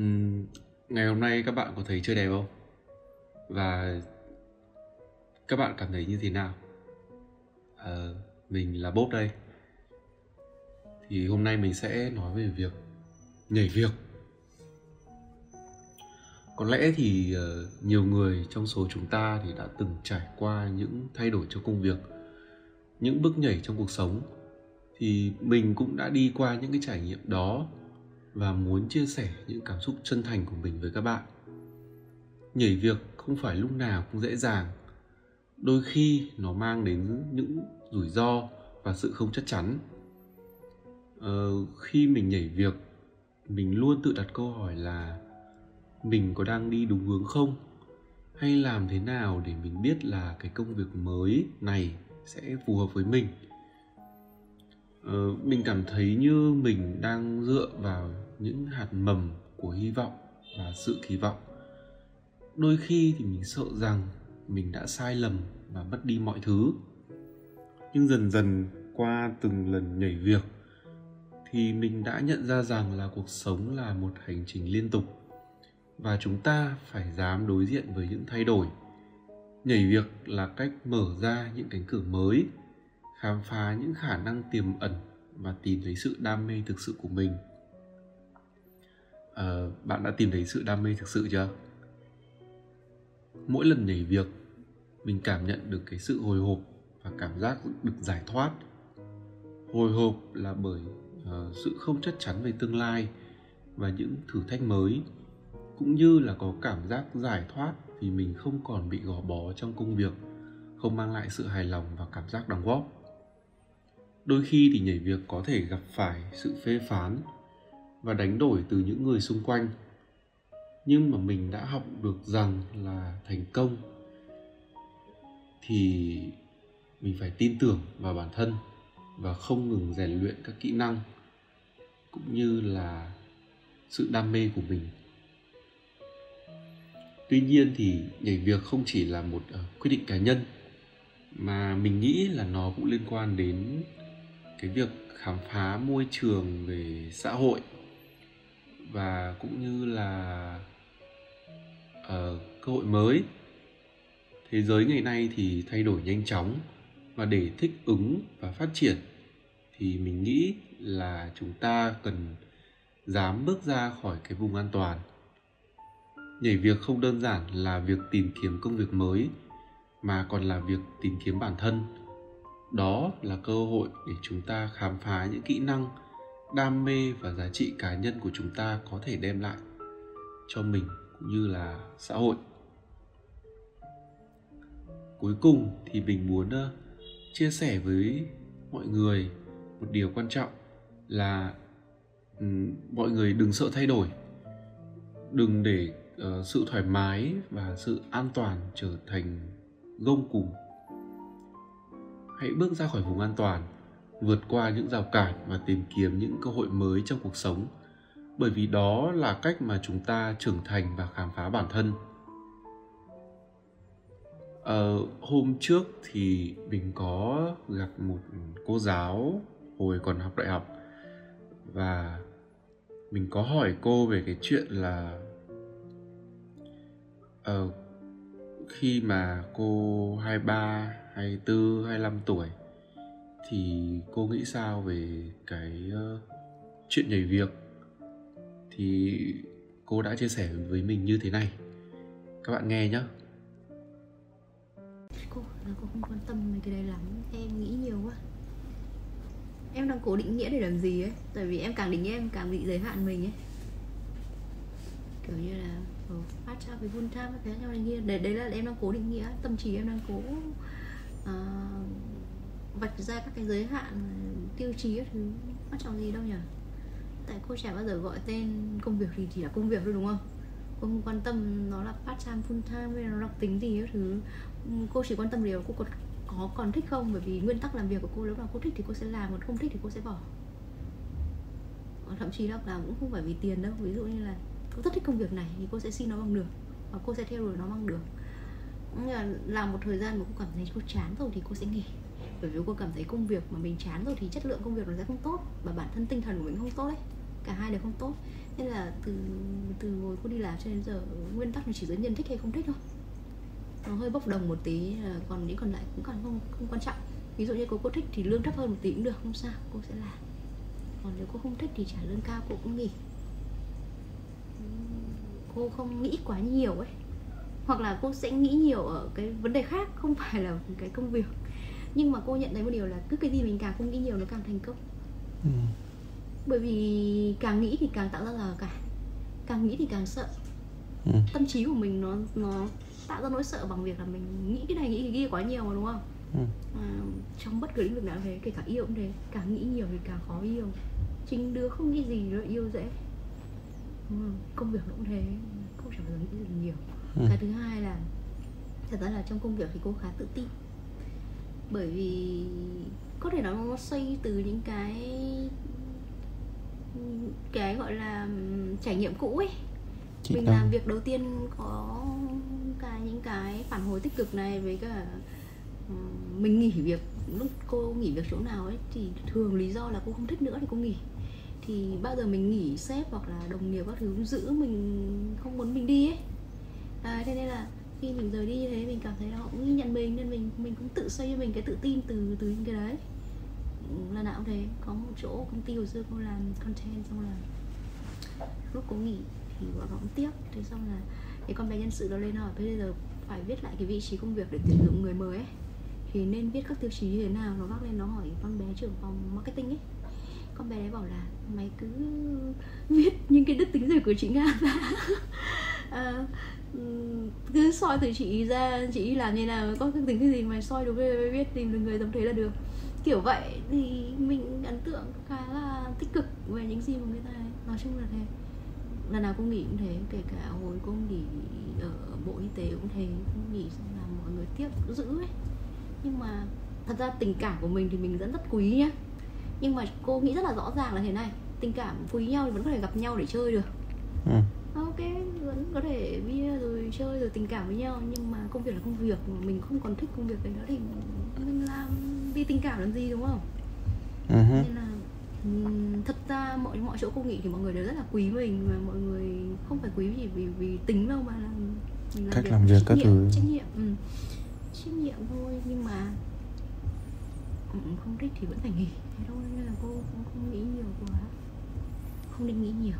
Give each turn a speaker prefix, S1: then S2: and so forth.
S1: Uhm, ngày hôm nay các bạn có thấy chơi đẹp không? Và các bạn cảm thấy như thế nào? À, mình là Bốp đây. Thì hôm nay mình sẽ nói về việc nhảy việc. Có lẽ thì uh, nhiều người trong số chúng ta thì đã từng trải qua những thay đổi trong công việc, những bước nhảy trong cuộc sống thì mình cũng đã đi qua những cái trải nghiệm đó và muốn chia sẻ những cảm xúc chân thành của mình với các bạn. Nhảy việc không phải lúc nào cũng dễ dàng. Đôi khi nó mang đến những rủi ro và sự không chắc chắn. Ờ, khi mình nhảy việc mình luôn tự đặt câu hỏi là mình có đang đi đúng hướng không? Hay làm thế nào để mình biết là cái công việc mới này sẽ phù hợp với mình? Ờ, mình cảm thấy như mình đang dựa vào những hạt mầm của hy vọng và sự kỳ vọng. Đôi khi thì mình sợ rằng mình đã sai lầm và mất đi mọi thứ. Nhưng dần dần qua từng lần nhảy việc thì mình đã nhận ra rằng là cuộc sống là một hành trình liên tục và chúng ta phải dám đối diện với những thay đổi. Nhảy việc là cách mở ra những cánh cửa mới khám phá những khả năng tiềm ẩn và tìm thấy sự đam mê thực sự của mình. À, bạn đã tìm thấy sự đam mê thực sự chưa? Mỗi lần nhảy việc mình cảm nhận được cái sự hồi hộp và cảm giác được giải thoát. Hồi hộp là bởi uh, sự không chắc chắn về tương lai và những thử thách mới cũng như là có cảm giác giải thoát vì mình không còn bị gò bó trong công việc không mang lại sự hài lòng và cảm giác đóng góp đôi khi thì nhảy việc có thể gặp phải sự phê phán và đánh đổi từ những người xung quanh. Nhưng mà mình đã học được rằng là thành công thì mình phải tin tưởng vào bản thân và không ngừng rèn luyện các kỹ năng cũng như là sự đam mê của mình. Tuy nhiên thì nhảy việc không chỉ là một ờ, quyết định cá nhân mà mình nghĩ là nó cũng liên quan đến cái việc khám phá môi trường về xã hội và cũng như là uh, cơ hội mới. Thế giới ngày nay thì thay đổi nhanh chóng và để thích ứng và phát triển thì mình nghĩ là chúng ta cần dám bước ra khỏi cái vùng an toàn. Nhảy việc không đơn giản là việc tìm kiếm công việc mới mà còn là việc tìm kiếm bản thân đó là cơ hội để chúng ta khám phá những kỹ năng, đam mê và giá trị cá nhân của chúng ta có thể đem lại cho mình cũng như là xã hội. Cuối cùng thì mình muốn chia sẻ với mọi người một điều quan trọng là mọi người đừng sợ thay đổi. Đừng để ờ, sự thoải mái và sự an toàn trở thành gông cùm hãy bước ra khỏi vùng an toàn vượt qua những rào cản và tìm kiếm những cơ hội mới trong cuộc sống. Bởi vì đó là cách mà chúng ta trưởng thành và khám phá bản thân. Ờ, hôm trước thì mình có gặp một cô giáo hồi còn học đại học và mình có hỏi cô về cái chuyện là uh, khi mà cô 23, 24, 25 tuổi thì cô nghĩ sao về cái uh, chuyện nhảy việc? Thì cô đã chia sẻ với mình như thế này. Các bạn nghe nhé
S2: cô là cô không quan tâm mấy cái đấy lắm. Em nghĩ nhiều quá. Em đang cố định nghĩa để làm gì ấy? Tại vì em càng định nghĩa em càng bị giới hạn mình ấy. Kiểu như là Ừ, phát part time với full time cái nhau này kia. Để đấy là em đang cố định nghĩa tâm trí em đang cố uh, vạch ra các cái giới hạn tiêu chí thứ. Quan trọng gì đâu nhỉ? Tại cô chả bao giờ gọi tên công việc thì chỉ là công việc thôi đúng không? Cô không quan tâm nó là part time full time hay nó đọc tính gì các thứ. Cô chỉ quan tâm điều cô còn có còn thích không? Bởi vì nguyên tắc làm việc của cô nếu nào cô thích thì cô sẽ làm còn không thích thì cô sẽ bỏ. Thậm chí là làm cũng không phải vì tiền đâu. Ví dụ như là cô rất thích công việc này thì cô sẽ xin nó bằng được và cô sẽ theo đuổi nó bằng được. Là làm một thời gian mà cô cảm thấy cô chán rồi thì cô sẽ nghỉ. Bởi vì cô cảm thấy công việc mà mình chán rồi thì chất lượng công việc nó sẽ không tốt và bản thân tinh thần của mình không tốt đấy cả hai đều không tốt. Nên là từ từ hồi cô đi làm cho đến giờ, nguyên tắc là chỉ giới nhân thích hay không thích thôi. Nó hơi bốc đồng một tí còn những còn lại cũng còn không không quan trọng. Ví dụ như cô cô thích thì lương thấp hơn một tí cũng được, không sao, cô sẽ làm. Còn nếu cô không thích thì trả lương cao cô cũng nghỉ cô không nghĩ quá nhiều ấy hoặc là cô sẽ nghĩ nhiều ở cái vấn đề khác không phải là cái công việc nhưng mà cô nhận thấy một điều là cứ cái gì mình càng không nghĩ nhiều nó càng thành công
S3: ừ.
S2: bởi vì càng nghĩ thì càng tạo ra là cả càng nghĩ thì càng sợ
S3: Ừ.
S2: tâm trí của mình nó nó tạo ra nỗi sợ bằng việc là mình nghĩ cái này nghĩ cái kia quá nhiều mà đúng không
S3: Ừ.
S2: à, trong bất cứ lĩnh vực nào thế kể cả yêu cũng thế càng nghĩ nhiều thì càng khó yêu chính đứa không nghĩ gì nữa yêu dễ? Công việc cũng thế không phải bao giờ nghĩ gì nhiều.
S3: Ừ.
S2: cái thứ hai là thật ra là trong công việc thì cô khá tự tin. Bởi vì có thể nói nó xây từ những cái cái gọi là trải nghiệm cũ ấy.
S3: Chị
S2: mình
S3: đang-
S2: làm việc đầu tiên có cái những cái phản hồi tích cực này với cả mình nghỉ việc. Lúc cô nghỉ việc chỗ nào ấy thì thường lý do là cô không thích nữa thì cô nghỉ thì bao giờ mình nghỉ sếp hoặc là đồng nghiệp các thứ giữ mình không muốn mình đi ấy. À, thế nên là khi mình rời đi như thế mình cảm thấy là họ cũng ghi nhận mình nên mình mình cũng tự xây cho mình cái tự tin từ từ những cái đấy. Ừ, lần nào cũng thế có một chỗ công ty hồi xưa cô làm content xong là lúc cô nghỉ thì bọn nó cũng tiếc. Thế xong là cái con bé nhân sự đó lên hỏi bây giờ phải viết lại cái vị trí công việc để tuyển dụng người mới ấy. Thì nên viết các tiêu chí như thế nào? Nó vác lên nó hỏi con bé trưởng phòng marketing ấy con bé đấy bảo là mày cứ viết những cái đức tính gì của chị nga ra. À, cứ soi từ chị ý ra chị ý làm như nào có cái tính cái gì mày soi đúng rồi viết tìm được người giống thế là được. Kiểu vậy thì mình ấn tượng khá là tích cực về những gì mà người ta nói chung là thế. Lần nào cũng nghỉ cũng thế kể cả hồi cô nghỉ ở bộ y tế cũng thế cũng nghỉ xong là mọi người tiếp giữ ấy. Nhưng mà thật ra tình cảm của mình thì mình vẫn rất quý nhá nhưng mà cô nghĩ rất là rõ ràng là thế này tình cảm quý nhau thì vẫn có thể gặp nhau để chơi được
S3: Ừ.
S2: ok vẫn có thể bia rồi chơi rồi tình cảm với nhau nhưng mà công việc là công việc mà mình không còn thích công việc đấy nữa thì mình làm vì tình cảm làm gì đúng không
S3: hứ.
S2: nên là thật ra mọi mọi chỗ cô nghĩ thì mọi người đều rất là quý mình và mọi người không phải quý vì vì vì tính đâu mà là mình
S3: Cách làm việc các thứ.
S2: trách nhiệm ừ. trách nhiệm thôi nhưng mà ừ, không thích thì vẫn phải nghỉ. Thế thôi nên là cô cũng không nghĩ nhiều quá. Không nên nghĩ nhiều.